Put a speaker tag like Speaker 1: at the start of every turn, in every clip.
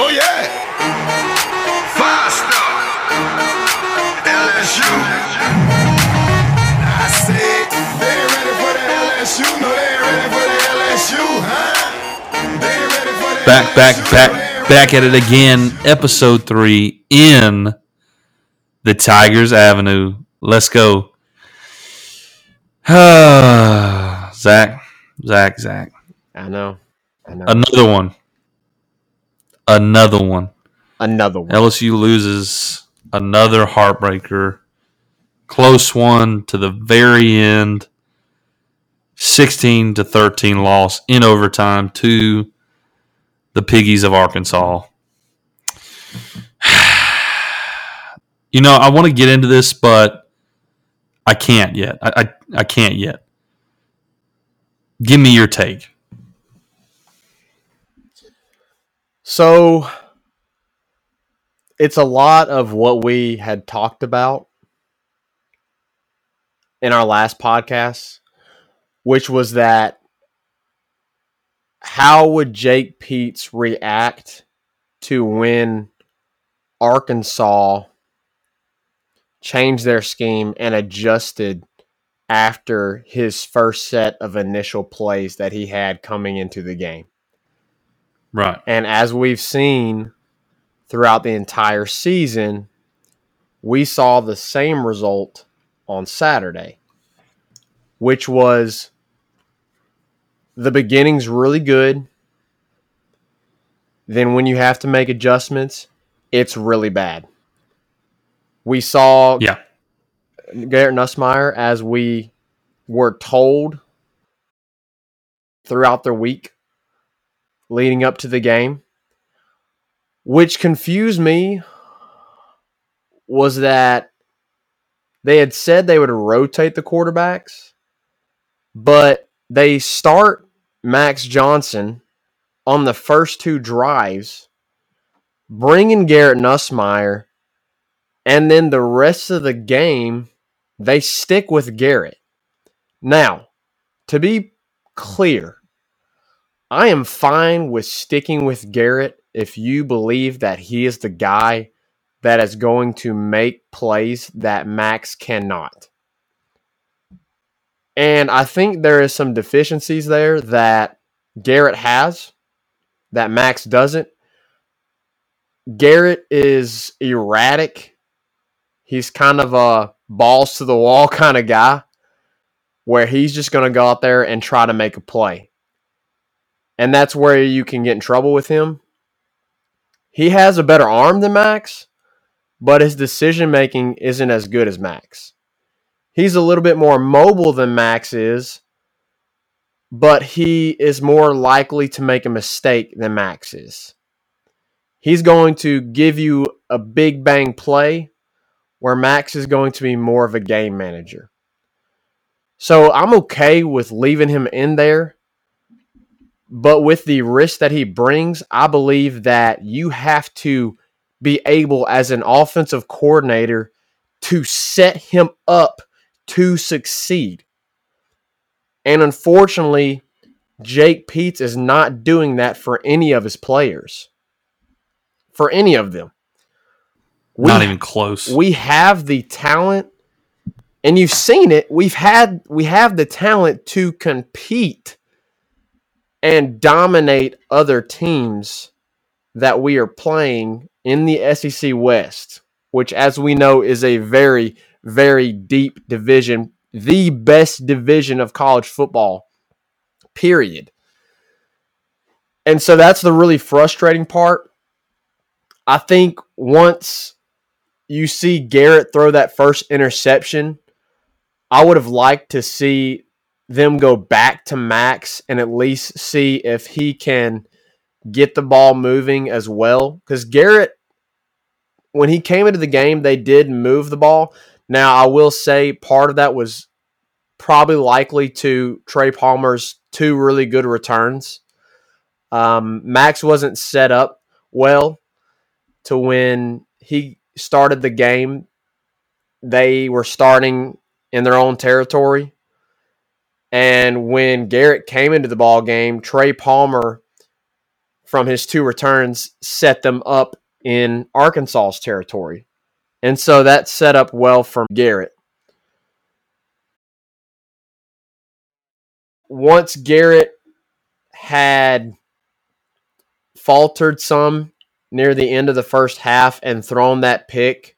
Speaker 1: Oh yeah. Five star. LSU. I said they ain't ready for the LSU. No, they ain't ready for the LSU, huh? They ain't ready for the
Speaker 2: Back, back,
Speaker 1: LSU.
Speaker 2: back,
Speaker 1: They ain't
Speaker 2: back at it again. Episode three in the Tigers Avenue. Let's go. Zach, Zach, Zach.
Speaker 3: I know. I know.
Speaker 2: Another one. Another one.
Speaker 3: Another one.
Speaker 2: LSU loses another heartbreaker. Close one to the very end. 16 to 13 loss in overtime to the Piggies of Arkansas. You know, I want to get into this, but I can't yet. I, I, I can't yet. Give me your take.
Speaker 3: So it's a lot of what we had talked about in our last podcast, which was that how would Jake Peetz react to when Arkansas changed their scheme and adjusted after his first set of initial plays that he had coming into the game?
Speaker 2: Right.
Speaker 3: And as we've seen throughout the entire season, we saw the same result on Saturday, which was the beginning's really good. Then, when you have to make adjustments, it's really bad. We saw
Speaker 2: Yeah.
Speaker 3: Garrett Nussmeier, as we were told throughout the week leading up to the game, which confused me was that they had said they would rotate the quarterbacks, but they start Max Johnson on the first two drives, bring in Garrett Nussmeier, and then the rest of the game, they stick with Garrett. Now, to be clear, I am fine with sticking with Garrett if you believe that he is the guy that is going to make plays that Max cannot. And I think there is some deficiencies there that Garrett has that Max doesn't. Garrett is erratic. He's kind of a balls to the wall kind of guy where he's just going to go out there and try to make a play. And that's where you can get in trouble with him. He has a better arm than Max, but his decision making isn't as good as Max. He's a little bit more mobile than Max is, but he is more likely to make a mistake than Max is. He's going to give you a big bang play where Max is going to be more of a game manager. So I'm okay with leaving him in there. But with the risk that he brings, I believe that you have to be able, as an offensive coordinator, to set him up to succeed. And unfortunately, Jake Peetz is not doing that for any of his players. For any of them. We-
Speaker 2: Not even close.
Speaker 3: we have the talent and you've seen it we've had we have the talent to compete and dominate other teams that we are playing in the SEC West which as we know is a very very deep division the best division of college football period. And so that's the really frustrating part. I think once you see Garrett throw that first interception, I would have liked to see them go back to Max and at least see if he can get the ball moving as well. Because Garrett, when he came into the game, they did move the ball. Now, I will say part of that was probably likely to Trey Palmer's two really good returns. Um, Max wasn't set up well to when he started the game, they were starting in their own territory. And when Garrett came into the ball game, Trey Palmer from his two returns set them up in Arkansas's territory. And so that set up well for Garrett. Once Garrett had faltered some near the end of the first half and thrown that pick,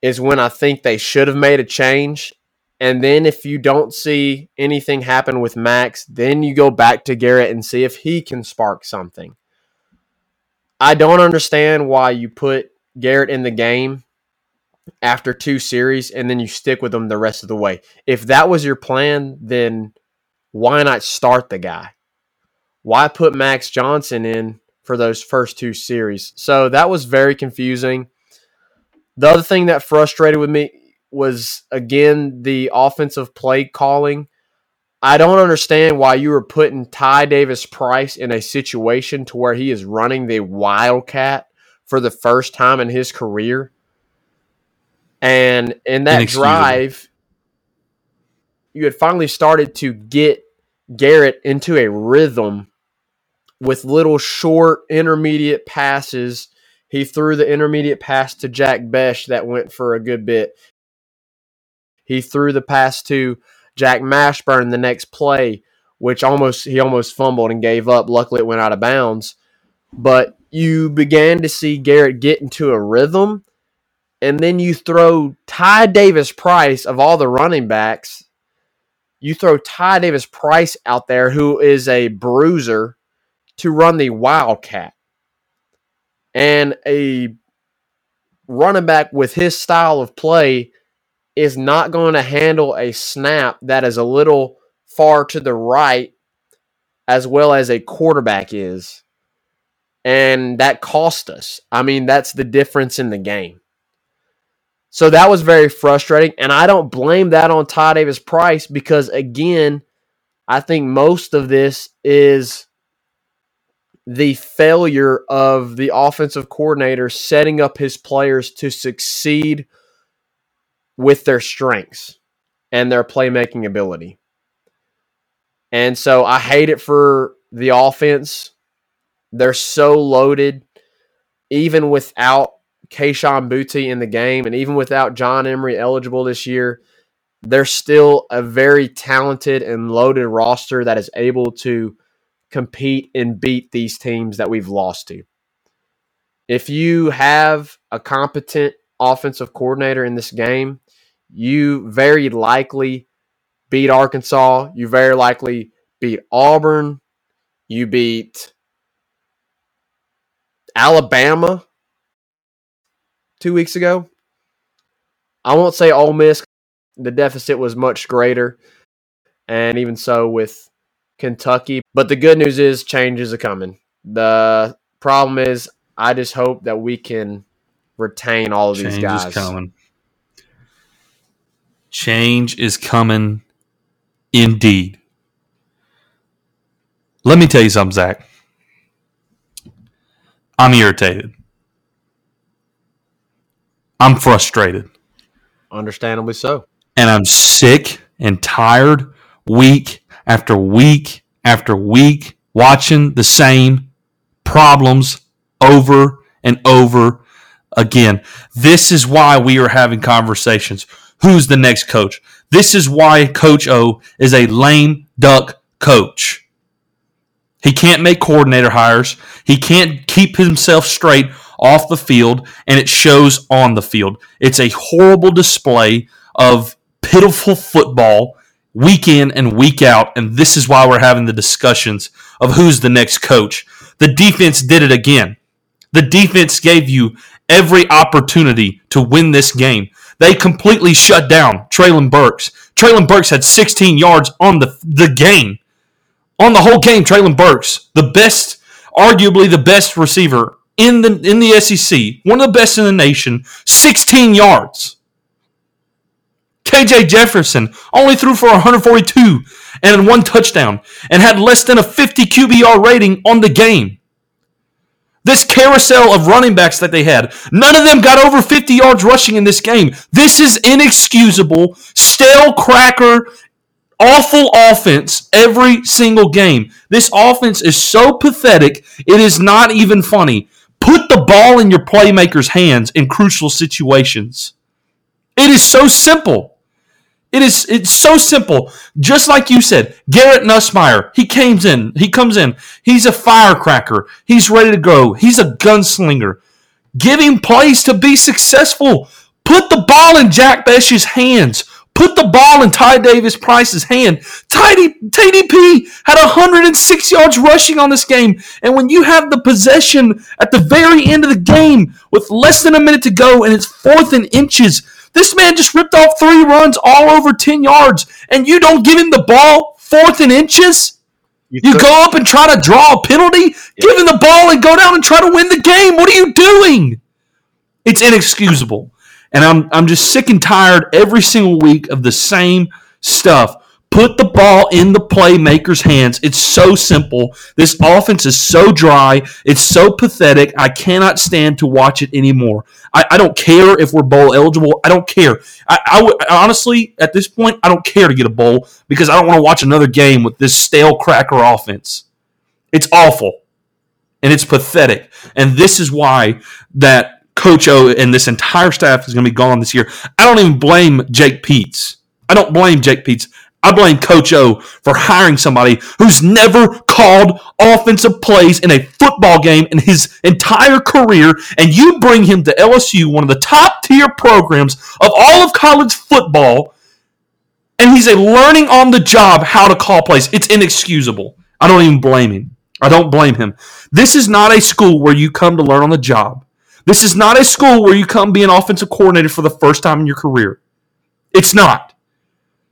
Speaker 3: is when I think they should have made a change. And then if you don't see anything happen with Max, then you go back to Garrett and see if he can spark something. I don't understand why you put Garrett in the game after two series and then you stick with him the rest of the way. If that was your plan, then why not start the guy? Why put Max Johnson in for those first two series? So that was very confusing. The other thing that frustrated with me was again the offensive play calling. I don't understand why you were putting Ty Davis Price in a situation to where he is running the Wildcat for the first time in his career. And in that drive, you had finally started to get Garrett into a rhythm with little short intermediate passes. He threw the intermediate pass to Jack Bech that went for a good bit. He threw the pass to Jack Mashburn the next play, which almost he almost fumbled and gave up. Luckily, it went out of bounds. But you began to see Garrett get into a rhythm, and then you throw Ty Davis Price of all the running backs. You throw Ty Davis Price out there, who is a bruiser, to run the Wildcat. And a running back with his style of play is not going to handle a snap that is a little far to the right as well as a quarterback is. And that cost us. I mean, that's the difference in the game. So that was very frustrating. And I don't blame that on Ty Davis Price because, again, I think most of this is the failure of the offensive coordinator setting up his players to succeed with their strengths and their playmaking ability. And so I hate it for the offense. They're so loaded, even without Kayshon Boutte in the game, and even without John Emery eligible this year, they're still a very talented and loaded roster that is able to compete and beat these teams that we've lost to. If you have a competent offensive coordinator in this game, you very likely beat Arkansas. You very likely beat Auburn. You beat Alabama two weeks ago. I won't say Ole Miss. The deficit was much greater, and even so with Kentucky. But the good news is changes are coming. The problem is, I just hope that we can retain all of these guys.
Speaker 2: is coming. Change is coming indeed. Let me tell you something, Zach. I'm irritated. I'm frustrated.
Speaker 3: Understandably so.
Speaker 2: And I'm sick and tired week after week after week watching the same problems over and over again. This is why we are having conversations. Who's the next coach? This is why Coach O is a lame duck coach. He can't make coordinator hires. He can't keep himself straight off the field, and it shows on the field. It's a horrible display of pitiful football week in and week out, and this is why we're having the discussions of who's the next coach. The defense did it again. The defense gave you every opportunity to win this game. They completely shut down Treylon Burks. Treylon Burks had 16 yards on the, the game. On the whole game, Treylon Burks, the best, arguably the best receiver in the in the SEC, one of the best in the nation, 16 yards. KJ Jefferson only threw for 142 and one touchdown and had less than a 50 QBR rating on the game. This carousel of running backs that they had, none of them got over 50 yards rushing in this game. This is inexcusable, stale cracker, awful offense every single game. This offense is so pathetic, it is not even funny. Put the ball in your playmakers' hands in crucial situations. It is so simple. It is it's so simple. Just like you said, Garrett Nussmeier, he comes in, he comes in, he's a firecracker, he's ready to go, he's a gunslinger. Give him plays to be successful. Put the ball in Jack Bech's hands. Put the ball in Ty Davis Price's hand. TDP had 106 yards rushing on this game. And when you have the possession at the very end of the game with less than a minute to go and it's fourth and inches, this man just ripped off three runs all over 10 yards, and you don't give him the ball fourth and inches? You, you go up and try to draw a penalty, yeah. give him the ball and go down and try to win the game. What are you doing? It's inexcusable. And I'm I'm just sick and tired every single week of the same stuff. Put the ball in the playmaker's hands. It's so simple. This offense is so dry. It's so pathetic. I cannot stand to watch it anymore. I, I don't care if we're bowl eligible. I don't care. I, I w- honestly, at this point, I don't care to get a bowl because I don't want to watch another game with this stale cracker offense. It's awful and it's pathetic. And this is why that Coach O and this entire staff is going to be gone this year. I don't even blame Jake Peetz. I don't blame Jake Peetz. I blame Coach O for hiring somebody who's never called offensive plays in a football game in his entire career, and you bring him to LSU, one of the top tier programs of all of college football, and he's a learning on the job how to call plays. It's inexcusable. I don't even blame him. I don't blame him. This is not a school where you come to learn on the job. This is not a school where you come be an offensive coordinator for the first time in your career. It's not.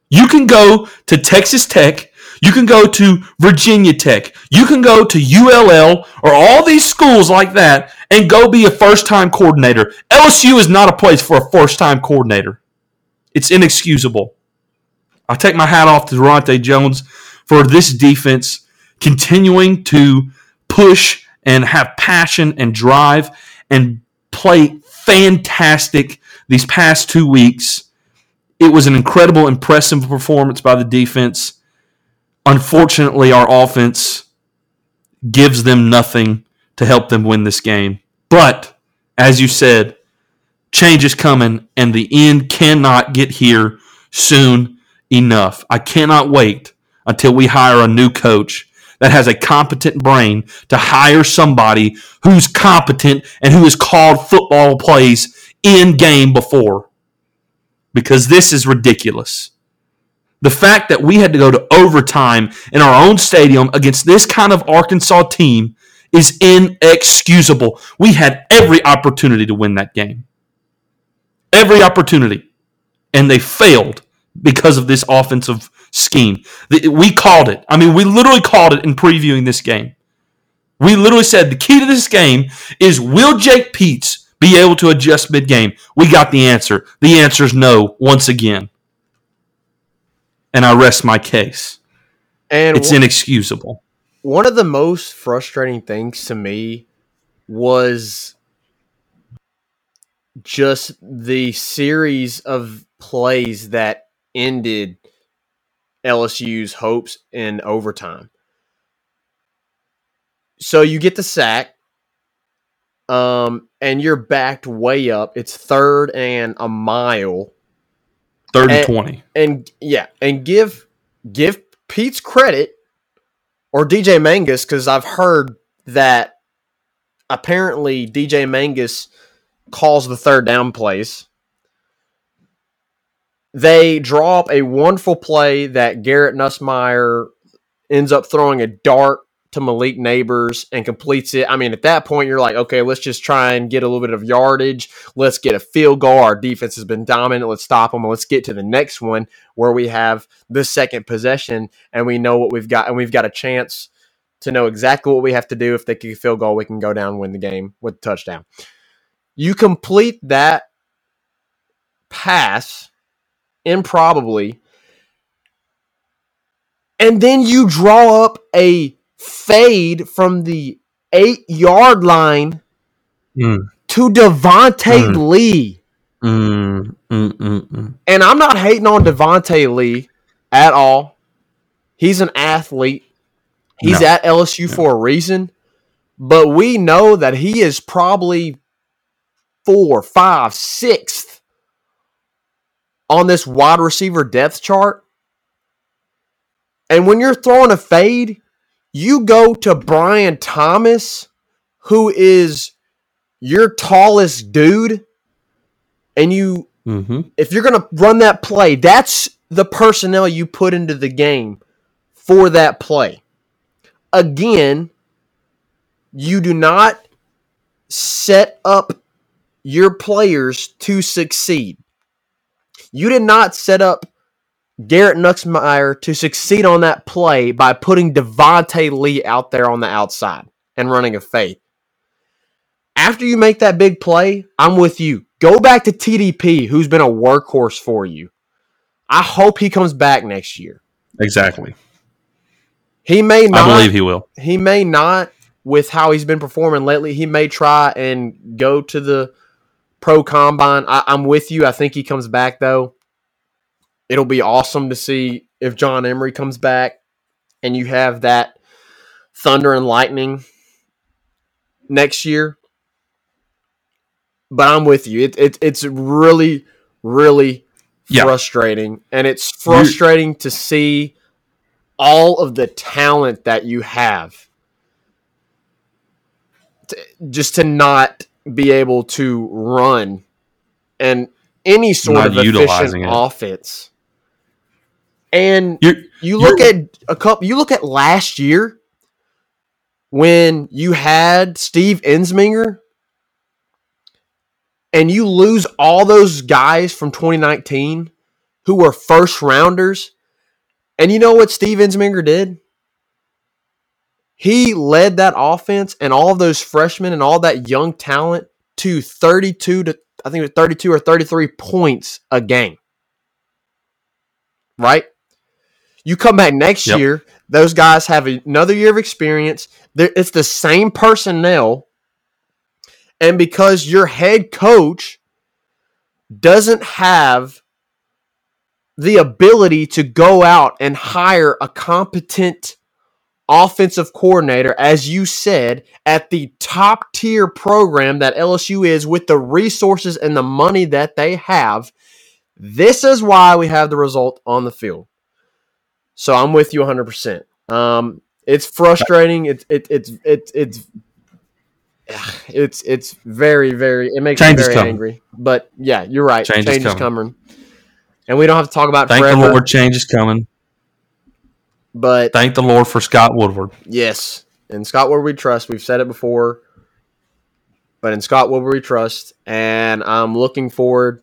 Speaker 2: You can go to Texas Tech. You can go to Virginia Tech. You can go to ULL or all these schools like that and go be a first time coordinator. LSU is not a place for a first time coordinator. It's inexcusable. I take my hat off to Daronte Jones for this defense continuing to push and have passion and drive and play fantastic these past two weeks it was an incredible, impressive performance by the defense. Unfortunately, our offense gives them nothing to help them win this game. But as you said, change is coming, and the end cannot get here soon enough. I cannot wait until we hire a new coach that has a competent brain to hire somebody who's competent and who has called football plays in game before because this is ridiculous. The fact that we had to go to overtime in our own stadium against this kind of Arkansas team is inexcusable. We had every opportunity to win that game. Every opportunity. And they failed because of this offensive scheme. We called it. I mean, we literally called it in previewing this game. We literally said the key to this game is will Jake Peetz be able to adjust mid game? We got the answer. The answer is no, once again. And I rest my case. And it's inexcusable.
Speaker 3: One of the most frustrating things to me was just the series of plays that ended LSU's hopes in overtime. So you get the sack, um, and you're backed way up. It's third and a mile.
Speaker 2: Third and, and twenty.
Speaker 3: And yeah, and give give Peetz credit or DJ Mangas because I've heard that apparently DJ Mangas calls the third down plays. They draw up a wonderful play that Garrett Nussmeier ends up throwing a dart to Malik Nabers and completes it. I mean, at that point, you're like, okay, let's just try and get a little bit of yardage. Let's get a field goal. Our defense has been dominant. Let's stop them. Let's get to the next one where we have the second possession and we know what we've got, and we've got a chance to know exactly what we have to do. If they a field goal, we can go down and win the game with a touchdown. You complete that pass improbably, and then you draw up a fade from the eight yard line mm. to Devonta mm. Lee. Mm. mm, mm, mm. And I'm not hating on Devonta Lee at all. He's an athlete. He's
Speaker 2: No.
Speaker 3: at LSU for a reason. But we know that he is probably four, five, sixth on this wide receiver depth chart. And when you're throwing a fade, you go to Brian Thomas, who is your tallest dude, and you
Speaker 2: Mm-hmm.
Speaker 3: if you're going to run that play, that's the personnel you put into the game for that play. Again, you do not set up your players to succeed. You did not set up Garrett Nussmeier to succeed on that play by putting Devonta Lee out there on the outside and running a fade. After you make that big play, I'm with you. Go back to TDP, who's been a workhorse for you. I hope he comes back next year.
Speaker 2: Exactly.
Speaker 3: He may not.
Speaker 2: I believe he will.
Speaker 3: he may not with how he's been performing lately. He may try and go to the pro combine. I, I'm with you. I think he comes back though. It'll be awesome to see if John Emery comes back and you have that thunder and lightning next year. But I'm with you. It, it it's really, really
Speaker 2: Yeah.
Speaker 3: frustrating, and it's frustrating to see all of the talent that you have to, just to not be able to run and any sort
Speaker 2: Not
Speaker 3: of efficient
Speaker 2: utilizing it.
Speaker 3: offense. And
Speaker 2: You're,
Speaker 3: you look at a couple. You look at last year when you had Steve Ensminger, and you lose all those guys from 2019 who were first rounders. And you know what Steve Ensminger did? He led that offense and all of those freshmen and all that young talent to 32 to I think it was 32 or 33 points a game. Right? You come back next
Speaker 2: Yep.
Speaker 3: year, those guys have another year of experience. They're- It's the same personnel. And because your head coach doesn't have the ability to go out and hire a competent offensive coordinator, as you said, at the top tier program that LSU is with the resources and the money that they have, this is why we have the result on the field. So I'm with you 100%. Um, it's frustrating. It's it, it's it's it's it's it's very very it makes
Speaker 2: Change
Speaker 3: me very angry. But yeah, you're right.
Speaker 2: Change
Speaker 3: Change,
Speaker 2: is
Speaker 3: is coming. And we don't have to talk about
Speaker 2: thank
Speaker 3: forever.
Speaker 2: the Lord, change is coming.
Speaker 3: But
Speaker 2: Thank the Lord for Scott Woodward.
Speaker 3: yes, in Scott Woodward we trust. We've said it before, but in Scott Woodward we trust, and I'm looking forward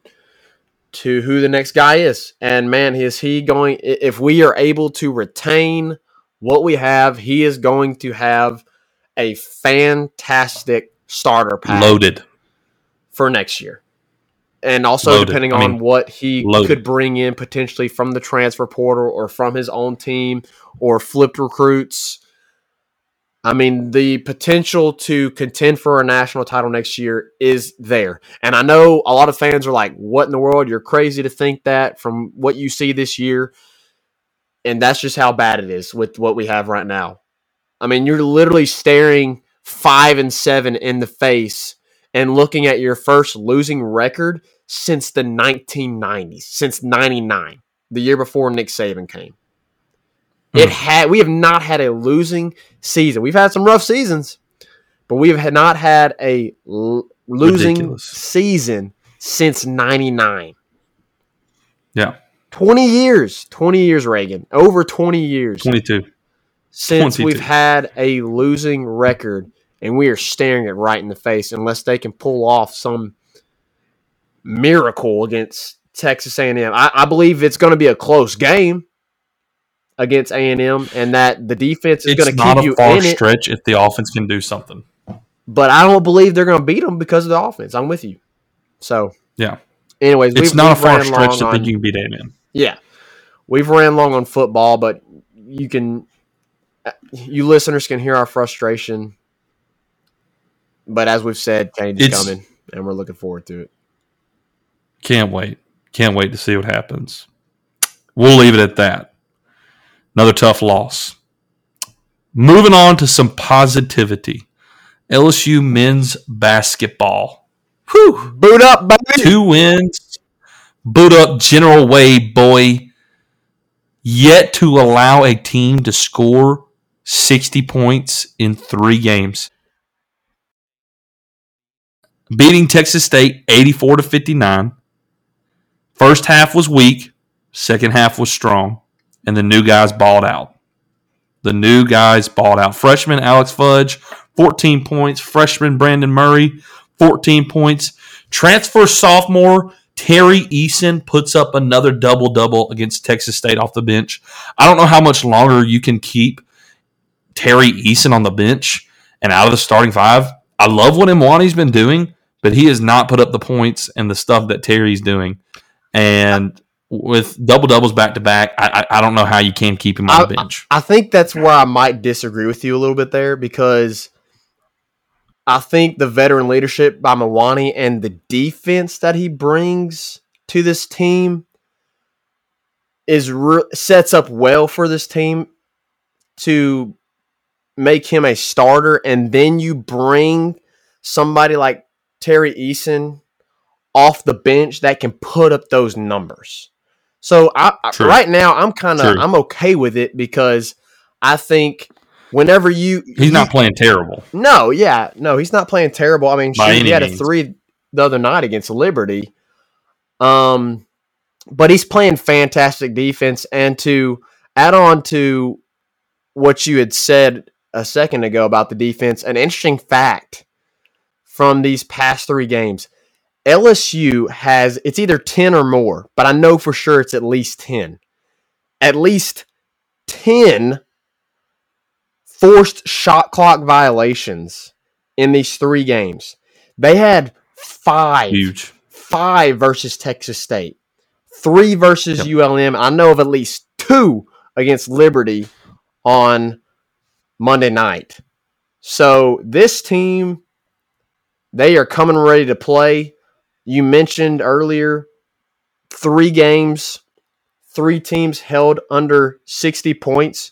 Speaker 3: to who the next guy is. And man, is he going? If we are able to retain what we have, he is going to have a fantastic starter pack
Speaker 2: Loaded.
Speaker 3: for next year. And also
Speaker 2: Loaded.
Speaker 3: depending
Speaker 2: I
Speaker 3: on
Speaker 2: mean,
Speaker 3: what he
Speaker 2: loaded.
Speaker 3: could bring in potentially from the transfer portal or from his own team or flipped recruits. I mean, the potential to contend for a national title next year is there. And I know a lot of fans are like, what in the world? You're crazy to think that from what you see this year. And that's just how bad it is with what we have right now. I mean, you're literally staring five and seven in the face and looking at your first losing record since the 1990s, since 99, the year before Nick Saban came. It
Speaker 2: Hmm.
Speaker 3: had we have not had a losing season. We've had some rough seasons, but we have had not had a l- losing
Speaker 2: Ridiculous.
Speaker 3: season since 99.
Speaker 2: Yeah.
Speaker 3: 20 years, 20 years Reagan. Over 20 years
Speaker 2: 22.
Speaker 3: since
Speaker 2: 22.
Speaker 3: we've had a losing record and we are staring it right in the face unless they can pull off some miracle against Texas A&M. I, I believe it's going to be a close game against A&M and that the defense is going to keep
Speaker 2: a
Speaker 3: you
Speaker 2: far
Speaker 3: in it,
Speaker 2: stretch if the offense can do something.
Speaker 3: but I don't believe they're going to beat them because of the offense. I'm with you. So,
Speaker 2: Yeah.
Speaker 3: anyways,
Speaker 2: It's not a far stretch to think you can beat A&M.
Speaker 3: Yeah, we've ran long on football, but you can, you listeners can hear our frustration. But as we've said, change is coming, and we're looking forward to it.
Speaker 2: Can't wait. Can't wait to see what happens. We'll leave it at that. Another tough loss. Moving on to some positivity. LSU men's basketball. Whew.
Speaker 3: Boot up, baby.
Speaker 2: Two wins. Boot up General Wade, boy. Yet to allow a team to score 60 points in three games. Beating Texas State 84 to 59. First half was weak, second half was strong, and the new guys balled out. The new guys balled out. Freshman Alex Fudge, 14 points. Freshman Brandon Murray, 14 points. Transfer sophomore Tari Eason puts up another double double against Texas State off the bench. I don't know how much longer you can keep Tari Eason on the bench and out of the starting five. I love what Mwani's been doing, but he has not put up the points and the stuff that Tari's doing. And with double doubles back to back, I, I I don't know how you can keep him on the bench.
Speaker 3: I think that's where I might disagree with you a little bit there because I think the veteran leadership by Mwani and the defense that he brings to this team is re- sets up well for this team to make him a starter, and then you bring somebody like Tari Eason off the bench that can put up those numbers. So I, I- right now I'm kind of I'm okay with it because I think whenever you
Speaker 2: He's not playing terrible.
Speaker 3: no, yeah, no, he's not playing terrible. I mean, shoot, he had a three the other night against Liberty. Um, but he's playing fantastic defense. And to add on to what you had said a second ago about the defense, an interesting fact from these past three games. LSU has it's either 10 or more, but I know for sure it's at least 10. At least 10 forced shot clock violations in these three games. They had five,
Speaker 2: Huge.
Speaker 3: five versus Texas State, three versus
Speaker 2: Yep.
Speaker 3: ULM. I know of at least two against Liberty on Monday night. So this team, they are coming ready to play. You mentioned earlier three games, three teams held under 60 points.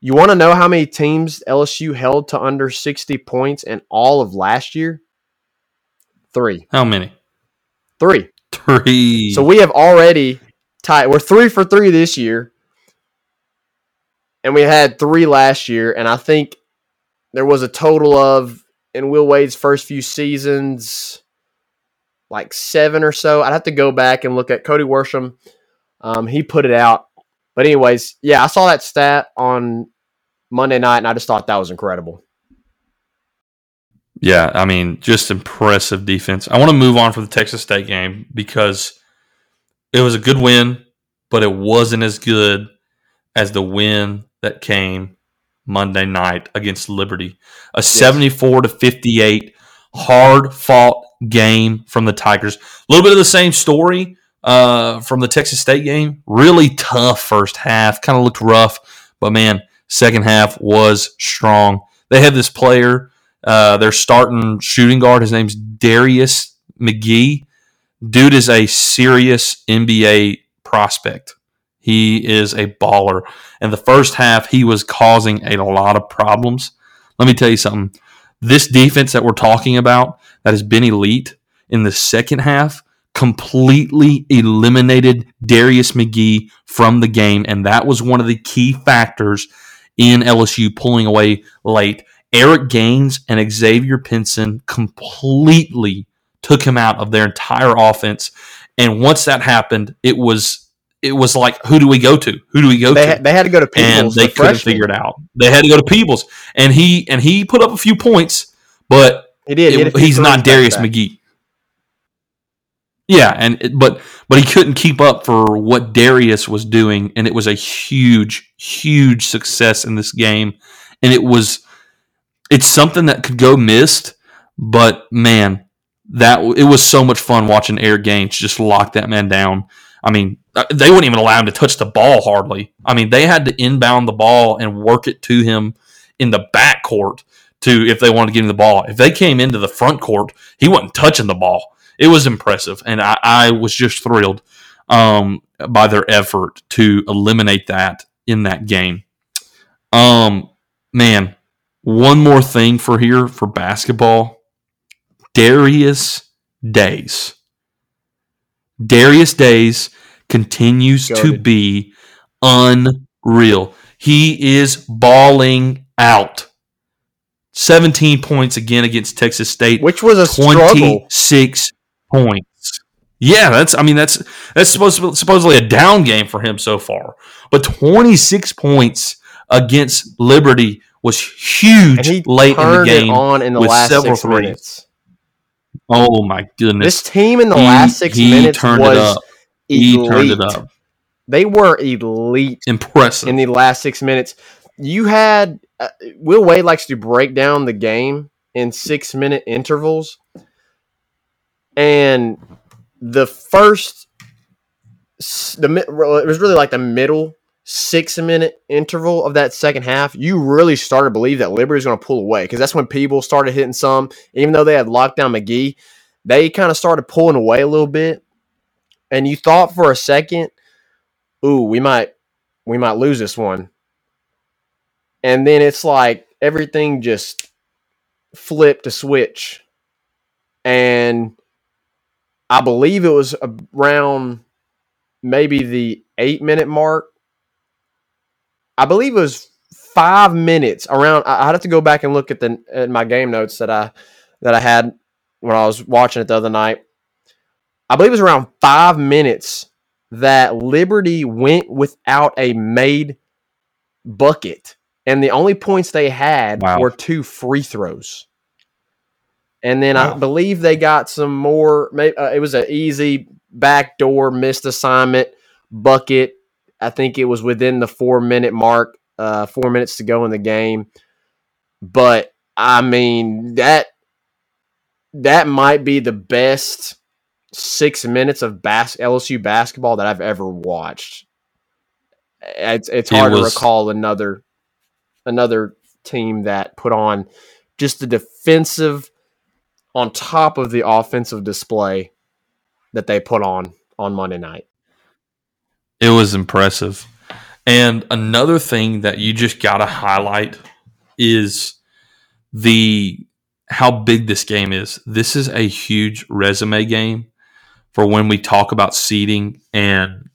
Speaker 3: You want to know how many teams LSU held to under 60 points in all of last year? Three.
Speaker 2: How many?
Speaker 3: Three.
Speaker 2: Three.
Speaker 3: So we have already tied. We're three for three this year. And we had three last year. And I think there was a total of, in Will Wade's first few seasons, like seven or so. I'd have to go back and look at Cody Worsham. Um, he put it out. But, anyways, yeah, I saw that stat on Monday night and I just thought that was incredible.
Speaker 2: Yeah, I mean, just impressive defense. I want to move on from the Texas State game because it was a good win, but it wasn't as good as the win that came Monday night against Liberty. A 74 to 58 hard fought game from the Tigers. A little bit of the same story uh, from the Texas State game. Really tough first half, kind of looked rough, but man, second half was strong. They had this player uh, their starting shooting guard, his name's Darius McGee. Dude is a serious NBA prospect. He is a baller. And the first half, he was causing a lot of problems. Let me tell you something. This defense that we're talking about, that has been elite in the second half, completely eliminated Darius McGee from the game. And that was one of the key factors in LSU pulling away late. Eric Gaines and Xavier Pinson completely took him out of their entire offense. And once that happened, it was it was like, who do we go to? Who do we go
Speaker 3: They,
Speaker 2: to?
Speaker 3: they had to go to
Speaker 2: and they
Speaker 3: the
Speaker 2: couldn't figure it out. They had to go to Peebles, and he and he put up a few points, but
Speaker 3: He did. He
Speaker 2: it-
Speaker 3: few
Speaker 2: he's not Darius
Speaker 3: back-to-back.
Speaker 2: McGee. Yeah, and but but he couldn't keep up for what Darius was doing, and it was a huge, huge success in this game, and it was it's something that could go missed, but man, that it was so much fun watching Eric Gaines just lock that man down. I mean, they wouldn't even allow him to touch the ball hardly. I mean, they had to inbound the ball and work it to him in the back court to if they wanted to give him the ball. If they came into the front court, he wasn't touching the ball. It was impressive, and I, I was just thrilled um, by their effort to eliminate that in that game. Um, man, one more thing for here for basketball. Darius Days. Darius Days continues to be unreal. He is balling out. 17 points again against Texas State.
Speaker 3: which was a struggle.
Speaker 2: 26 points. Yeah, that's I mean that's that's supposed to, be supposedly a down game for him so far. But 26 points against Liberty was huge late in the game.
Speaker 3: on in the
Speaker 2: with
Speaker 3: last
Speaker 2: several
Speaker 3: six
Speaker 2: threes.
Speaker 3: minutes.
Speaker 2: Oh my goodness.
Speaker 3: This team in the
Speaker 2: He-
Speaker 3: last six
Speaker 2: he
Speaker 3: minutes
Speaker 2: turned
Speaker 3: was
Speaker 2: it
Speaker 3: elite.
Speaker 2: He turned it up.
Speaker 3: They were elite
Speaker 2: Impressive.
Speaker 3: in the last six minutes. You had uh, Will Wade likes to break down the game in six minute intervals, and the first, the it was really like the middle six minute interval of that second half. You really started to believe that Liberty was going to pull away because that's when people started hitting some. Even though they had locked down McGee, they kind of started pulling away a little bit, and you thought for a second, "Ooh, we might, we might lose this one." and then it's like everything just flipped a switch. And i believe it was around maybe the eight minute mark. I believe it was five minutes around i'd have to go back and look at the at my game notes that i that i had when i was watching it the other night i believe it was around five minutes that liberty went without a made bucket and the only points they had
Speaker 2: Wow.
Speaker 3: were two free throws. And then I believe they got some more. Maybe uh, it was an easy backdoor missed assignment bucket. I think it was within the four minute mark. Uh, four minutes to go in the game, but I mean that that might be the best six minutes of bas- LSU basketball that I've ever watched. It's it's
Speaker 2: It
Speaker 3: hard to recall another another team that put on just the defensive on top of the offensive display that they put on on Monday night.
Speaker 2: It was impressive. And another thing that you just got to highlight is the how big this game is. This is a huge resume game for when we talk about seeding and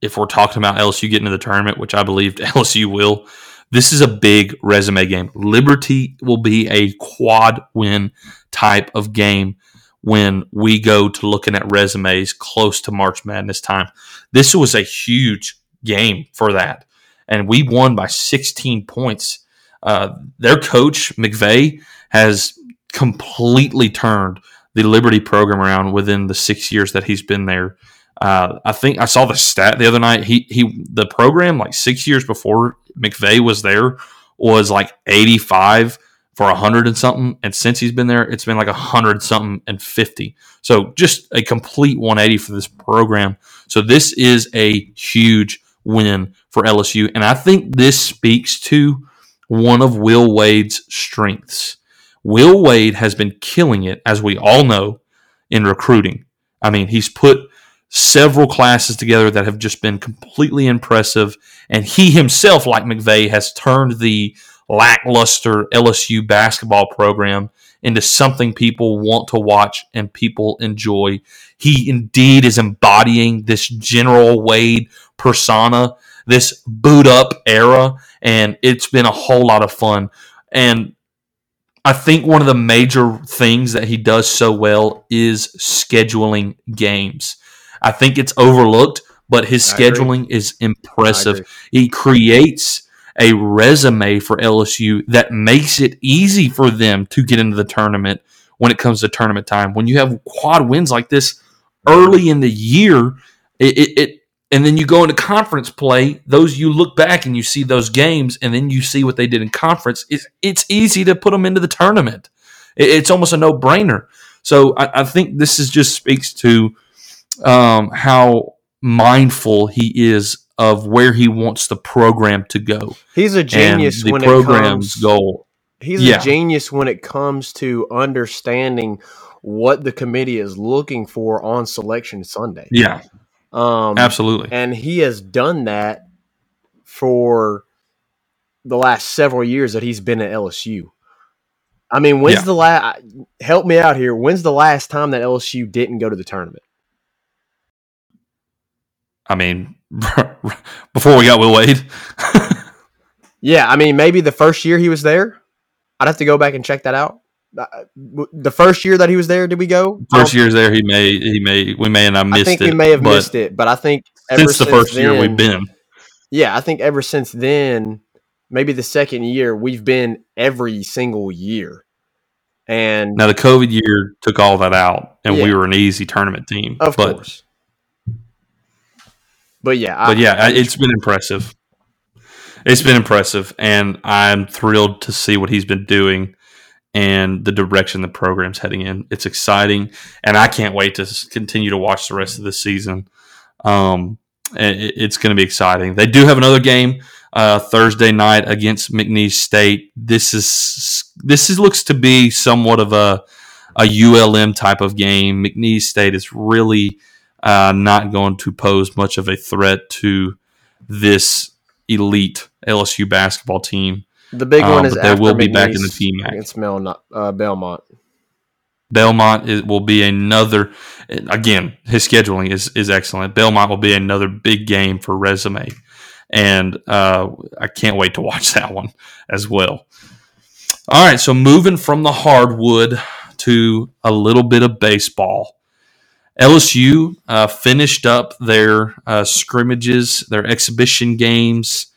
Speaker 2: if we're talking about LSU getting to the tournament, which I believe LSU will. This is a big resume game. Liberty will be a quad win type of game when we go to looking at resumes close to March Madness time. This was a huge game for that. And we won by 16 points. Uh, their coach, McVeigh, has completely turned the Liberty program around within the six years that he's been there. Uh, I think I saw the stat the other night. He he the program like six years before McVeigh was there was like 85 for a hundred and something, and since he's been there, it's been like a hundred something and 50. So just a complete 180 for this program. So this is a huge win for LSU, and I think this speaks to one of Will Wade's strengths. Will Wade has been killing it, as we all know, in recruiting. I mean, he's put several classes together that have just been completely impressive, and he himself, like McVeigh, has turned the lackluster LSU basketball program into something people want to watch and people enjoy. He indeed is embodying this General Wade persona, this boot up era, and it's been a whole lot of fun. And I think one of the major things that he does so well is scheduling games. I think it's overlooked, but his
Speaker 3: I agree.
Speaker 2: scheduling is impressive. He creates a resume for LSU that makes it easy for them to get into the tournament when it comes to tournament time. When you have quad wins like this early in the year, it, it, it and then you go into conference play. Those you look back and you see those games, and then you see what they did in conference. It's it's easy to put them into the tournament. It- it's almost a no brainer. So I, I think this is just speaks to um, how mindful he is of where he wants the program to go.
Speaker 3: He's a genius when it
Speaker 2: program's
Speaker 3: comes.
Speaker 2: goal.
Speaker 3: He's
Speaker 2: Yeah.
Speaker 3: a genius when it comes to understanding what the committee is looking for on selection Sunday.
Speaker 2: Yeah,
Speaker 3: Um,
Speaker 2: absolutely.
Speaker 3: and he has done that for the last several years that he's been at LSU. I mean, when's
Speaker 2: Yeah.
Speaker 3: the last? Help me out here. When's the last time that LSU didn't go to the tournament?
Speaker 2: I mean, before we got Will Wade,
Speaker 3: Yeah, I mean, maybe the first year he was there. I'd have to go back and check that out. The first year that he was there, did we go?
Speaker 2: First year's there, he may he may we may and not missed it
Speaker 3: I think
Speaker 2: it.
Speaker 3: we may have missed it, but I think ever
Speaker 2: since the
Speaker 3: since
Speaker 2: first year
Speaker 3: then-
Speaker 2: we've been.
Speaker 3: Yeah, I think ever since then, maybe the second year, we've been every single year. And
Speaker 2: Now the COVID year took all that out, and we were an easy tournament team.
Speaker 3: of
Speaker 2: but,
Speaker 3: course. But yeah,
Speaker 2: but
Speaker 3: I,
Speaker 2: yeah, I- it's been impressive. It's been impressive, and I'm thrilled to see what he's been doing and the direction the program's heading in. It's exciting, and I can't wait to continue to watch the rest of the season. Um, it- it's going to be exciting. They do have another game uh, Thursday night against McNeese State. This is this is looks to be somewhat of a a ULM type of game. McNeese State is really uh, not going to pose much of a threat to this elite LSU basketball team.
Speaker 3: The big
Speaker 2: um,
Speaker 3: one is
Speaker 2: but they will be back in the PMAC.
Speaker 3: against Mel, uh, Belmont.
Speaker 2: Belmont is, will be another. Again, his scheduling is is excellent. Belmont will be another big game for resume, and uh, I can't wait to watch that one as well. All right, so moving from the hardwood to a little bit of baseball. LSU uh, finished up their uh, scrimmages, their exhibition games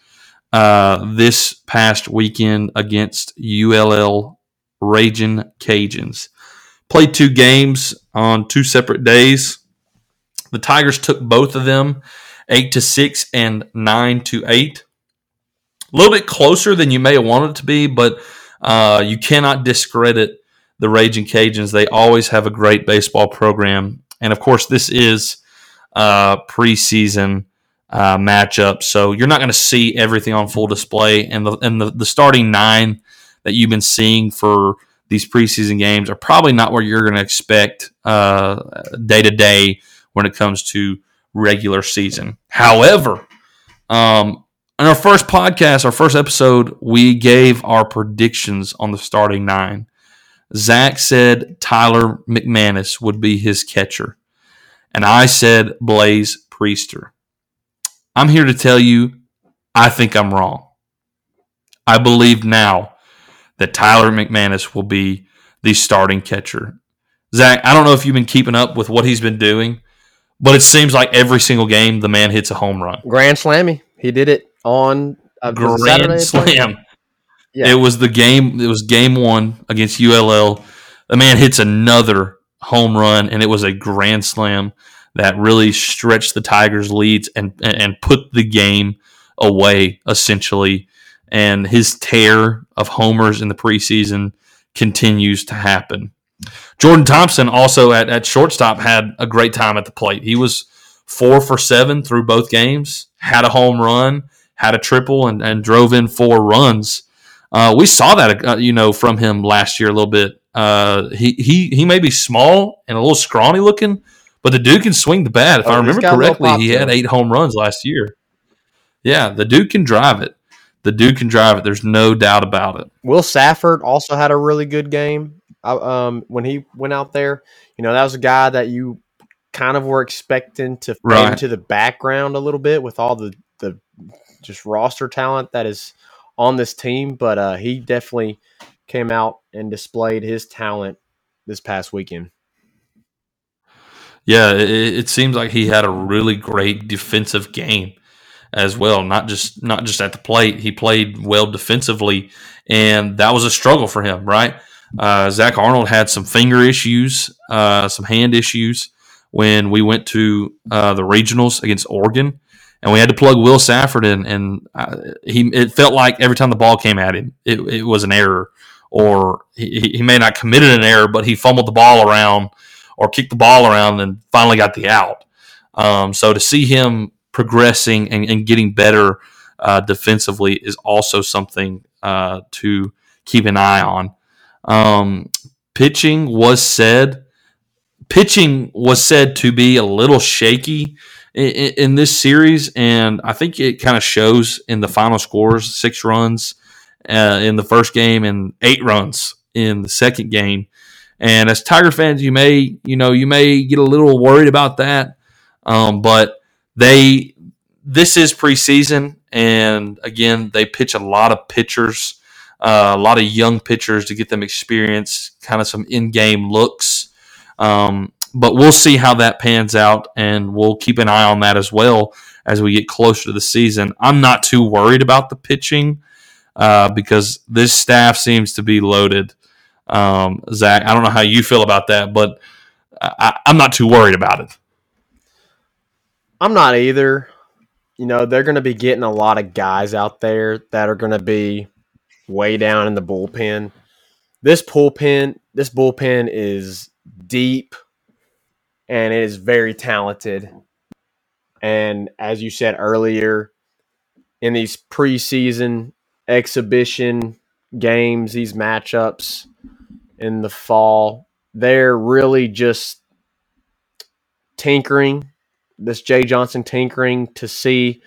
Speaker 2: uh, this past weekend against ULL Raging Cajuns played two games on two separate days. The Tigers took both of them eight to six and nine to eight. A little bit closer than you may have wanted it to be, but uh, you cannot discredit the Raging Cajuns. They always have a great baseball program, and of course, this is uh, preseason uh, matchup, so you're not going to see everything on full display. And the and the, the starting nine that you've been seeing for these preseason games are probably not where you're going to expect day to day when it comes to regular season. However, um, in our first podcast, our first episode, we gave our predictions on the starting nine. Zach said Tyler McManus would be his catcher, and I said Blaze Priester. I'm here to tell you, I think I'm wrong. I believe now that Tyler McManus will be the starting catcher. Zach, I don't know if you've been keeping up with what he's been doing, but it seems like every single game the man hits a home run.
Speaker 3: Grand Slammy. He did it on a it Saturday
Speaker 2: Grand slam.
Speaker 3: Yeah.
Speaker 2: It was the game. It was game one against ULL. The man hits another home run, and it was a grand slam that really stretched the Tigers' leads and and put the game away essentially. And his tear of homers in the preseason continues to happen. Jordan Thompson also at, at shortstop had a great time at the plate. He was four for seven through both games, had a home run, had a triple, and, and drove in four runs. Uh, we saw that, uh, you know, from him last year a little bit. Uh, he, he he may be small and a little scrawny looking, but the dude can swing the bat. If
Speaker 3: Oh,
Speaker 2: I remember
Speaker 3: got a little
Speaker 2: correctly, he had eight home runs last year. Yeah, the dude can drive it. The dude can drive it. There's no doubt about it.
Speaker 3: Will Safford also had a really good game. I, um, when he went out there, you know that was a guy that you kind of were expecting to fade
Speaker 2: Right.
Speaker 3: into the background a little bit with all the the just roster talent that is on this team. But uh, he definitely came out and displayed his talent this past weekend.
Speaker 2: Yeah, it, it seems like he had a really great defensive game as well. Not just not just at the plate, he played well defensively, and that was a struggle for him. Right, uh, Zach Arnold had some finger issues, uh, some hand issues when we went to uh, the regionals against Oregon, and we had to plug Will Safford in, and uh, he it felt like every time the ball came at him, it, it was an error, or he, he may not committed an error, but he fumbled the ball around or kicked the ball around and finally got the out. Um, so to see him progressing and, and getting better uh, defensively is also something uh, to keep an eye on. Um, pitching was said. Pitching was said to be a little shaky in, in this series, and I think it kind of shows in the final scores: six runs uh, in the first game and eight runs in the second game. And as Tiger fans, you may you know you may get a little worried about that, um, but they this is preseason, and again they pitch a lot of pitchers, uh, a lot of young pitchers to get them experience, kind of some in game looks. Um, but we'll see how that pans out, and we'll keep an eye on that as well as we get closer to the season. I'm not too worried about the pitching uh, because this staff seems to be loaded. Um, Zach, I don't know how you feel about that, but I, I'm not too worried about it.
Speaker 3: I'm not either. You know, they're going to be getting a lot of guys out there that are going to be way down in the bullpen. This bullpen, this bullpen is deep and it is very talented. And as you said earlier, in these preseason exhibition games, these matchups in the fall, they're really just tinkering. This Jay Johnson tinkering to see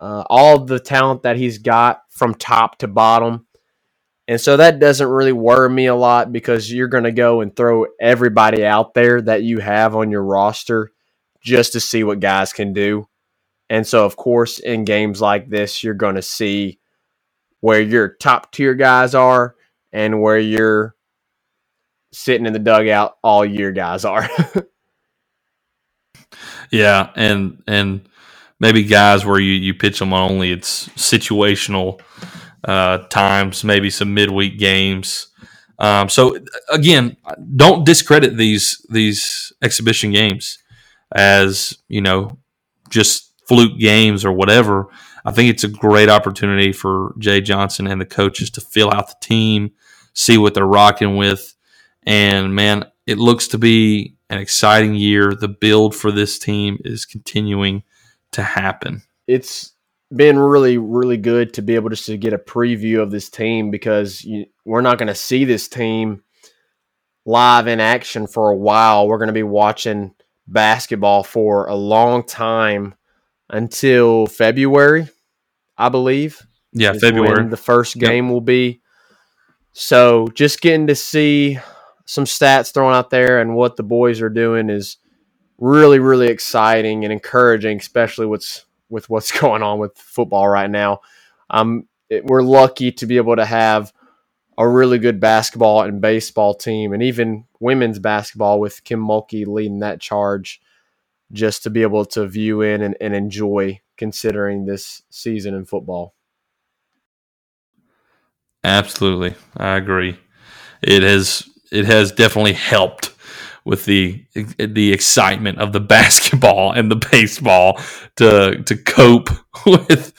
Speaker 3: uh, all the talent that he's got from top to bottom. And so that doesn't really worry me a lot because you're going to go and throw everybody out there that you have on your roster just to see what guys can do. And so, of course, in games like this, you're going to see where your top tier guys are and where your sitting in the dugout all year guys are.
Speaker 2: yeah, and and maybe guys where you you pitch them on only it's situational uh, times, maybe some midweek games. Um, so again, don't discredit these these exhibition games as you know just fluke games or whatever. I think it's a great opportunity for Jay Johnson and the coaches to fill out the team, see what they're rocking with, and man, it looks to be an exciting year. The build for this team is continuing to happen.
Speaker 3: It's been really, really good to be able just to get a preview of this team because you, we're not going to see this team live in action for a while. We're going to be watching basketball for a long time until February, I believe.
Speaker 2: Yeah, February.
Speaker 3: the first game yep. will be. So just getting to see some stats thrown out there and what the boys are doing is really, really exciting and encouraging, especially what's with what's going on with football right now. Um, it, we're lucky to be able to have a really good basketball and baseball team, and even women's basketball with Kim Mulkey leading that charge, just to be able to view in and, and enjoy considering this season in football.
Speaker 2: Absolutely, I agree. It has it has definitely helped with the the excitement of the basketball and the baseball to to cope with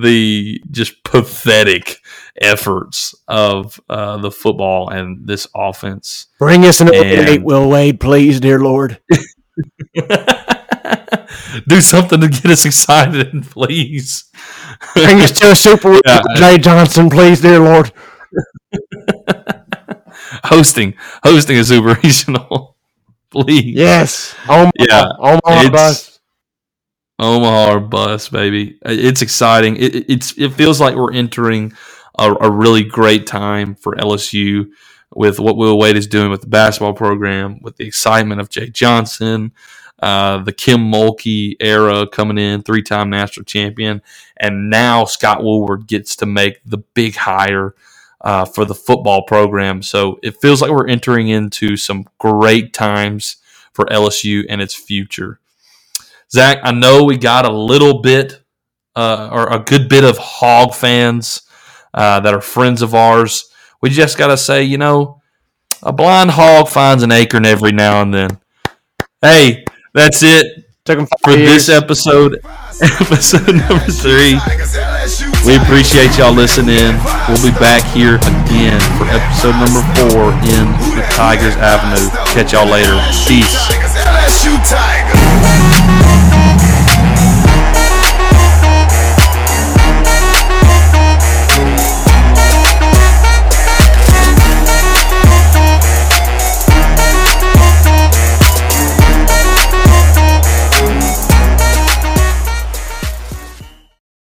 Speaker 2: the just pathetic efforts of uh, the football and this offense.
Speaker 3: Bring us an eight, Will Wade, please, dear Lord.
Speaker 2: Do something to get us excited, please.
Speaker 3: Bring us to a Super Bowl, yeah. Jay Johnson, please, dear Lord.
Speaker 2: hosting, hosting a Super Regional please.
Speaker 3: Yes. Omaha, yeah. Omaha bus.
Speaker 2: Omaha bus, baby. It's exciting. It, it's it feels like we're entering a, a, really great time for LSU with what Will Wade is doing with the basketball program, with the excitement of Jay Johnson, uh, the Kim Mulkey era coming in, three-time national champion, and now Scott Woodward gets to make the big hire uh, for the football program. So it feels like we're entering into some great times for LSU and its future. Zach, I know we got a little bit uh, or a good bit of hog fans uh, that are friends of ours. We just got to say, you know, a blind hog finds an acorn every now and then. Hey, that's it for this episode, episode number three. We appreciate y'all listening. We'll be back here again for episode number four in the Tigers Avenue. Catch y'all later. Peace.